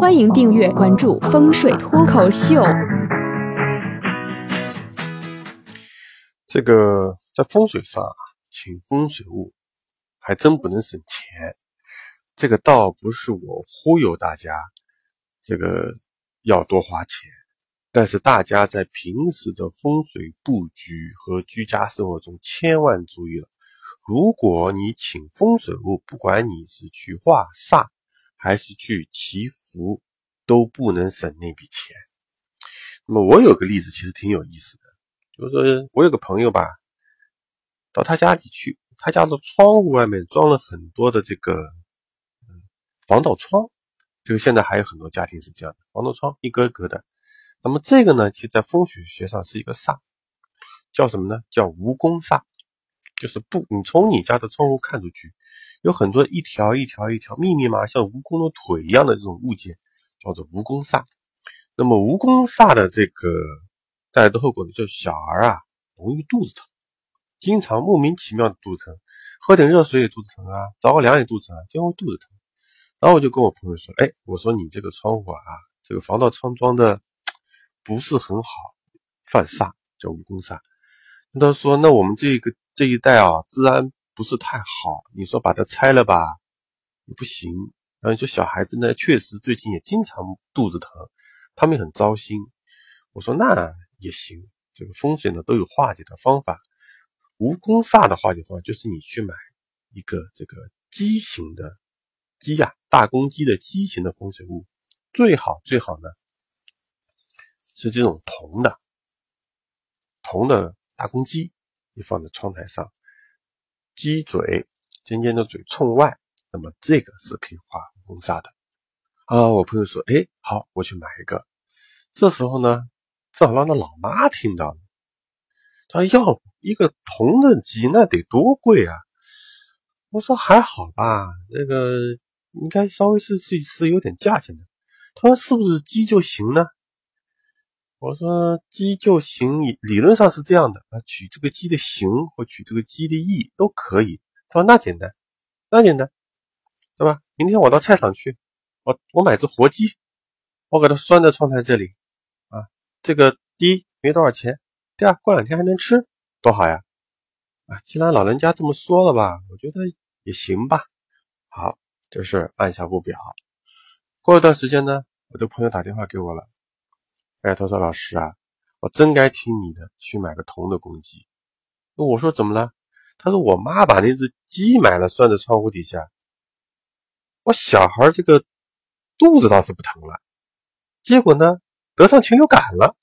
欢迎订阅关注风水脱口秀。这个在风水上啊，请风水物还真不能省钱。这个倒不是我忽悠大家，这个要多花钱。但是大家在平时的风水布局和居家生活中，千万注意了。如果你请风水物，不管你是去化煞还是去祈福，都不能省那笔钱。那么我有个例子，其实挺有意思的，就是说我有个朋友吧，到他家里去，他家的窗户外面装了很多的这个防盗窗，这个现在还有很多家庭是这样的，防盗窗一格一格的。那么这个呢，其实在风水学上是一个煞，叫什么呢？叫蜈蚣煞，就是不，你从你家的窗户看出去，有很多一条一条一条密密麻像蜈蚣的腿一样的这种物件，叫做蜈蚣煞。那么蜈蚣煞的这个带来的后果呢，就是小孩啊容易肚子疼，经常莫名其妙的肚子疼，喝点热水也肚子疼啊，着个凉也肚子疼，经常肚子疼。然后我就跟我朋友说，哎，我说你这个窗户啊，这个防盗窗装的。不是很好，犯煞叫蜈蚣煞。他说：“那我们这个这一带啊，治安不是太好，你说把它拆了吧，也不行。然后你说小孩子呢，确实最近也经常肚子疼，他们也很糟心。我说那也行，这个风水呢都有化解的方法。蜈蚣煞的化解方法就是你去买一个这个鸡形的鸡呀，大公鸡的鸡形的风水物，最好最好呢。”是这种铜的，铜的大公鸡，你放在窗台上，鸡嘴尖尖的嘴冲外，那么这个是可以画风煞的。啊，我朋友说，哎，好，我去买一个。这时候呢，正好让他老妈听到了，他说要一个铜的鸡，那得多贵啊！我说还好吧，那个应该稍微是是是有点价钱的。他说是不是鸡就行呢？我说鸡就行，理论上是这样的啊，取这个鸡的形或取这个鸡的意都可以。他说那简单，那简单，对吧？明天我到菜场去，我我买只活鸡，我给它拴在窗台这里啊。这个第一没多少钱，第二过两天还能吃，多好呀！啊，既然老人家这么说了吧，我觉得也行吧。好，这事按下不表。过一段时间呢，我的朋友打电话给我了。哎，他说：“老师啊，我真该听你的，去买个铜的公鸡。”我说：“怎么了？”他说：“我妈把那只鸡买了，拴在窗户底下。我小孩这个肚子倒是不疼了，结果呢，得上禽流感了。”